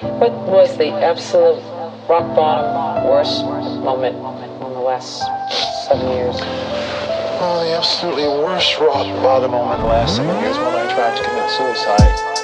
What was the absolute rock bottom worst moment in the last seven years? Oh, the absolutely worst rock bottom moment in the last seven years when I tried to commit suicide.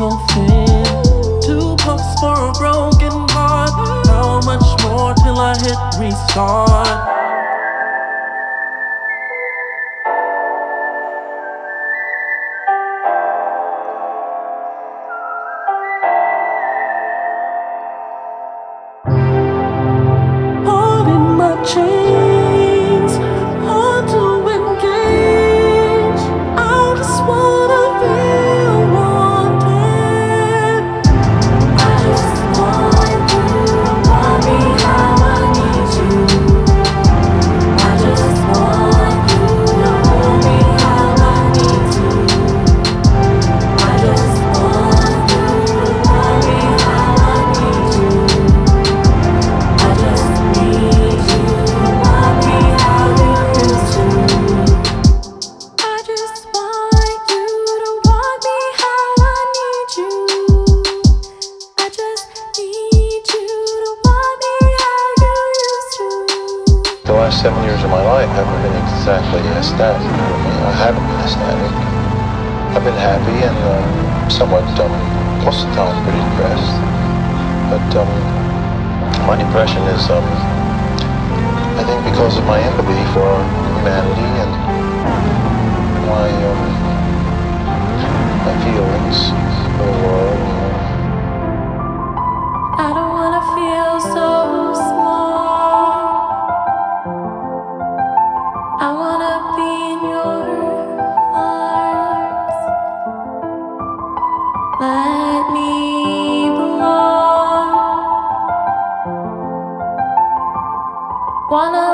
so thin. Two pumps for a broken heart. How much more till I hit restart? Heart my chain. Seven years of my life haven't been exactly ecstatic. I haven't been ecstatic. I've been happy and uh, somewhat, um, most of the time, pretty depressed. But um, my depression is, um, I think, because of my empathy for humanity and Wanna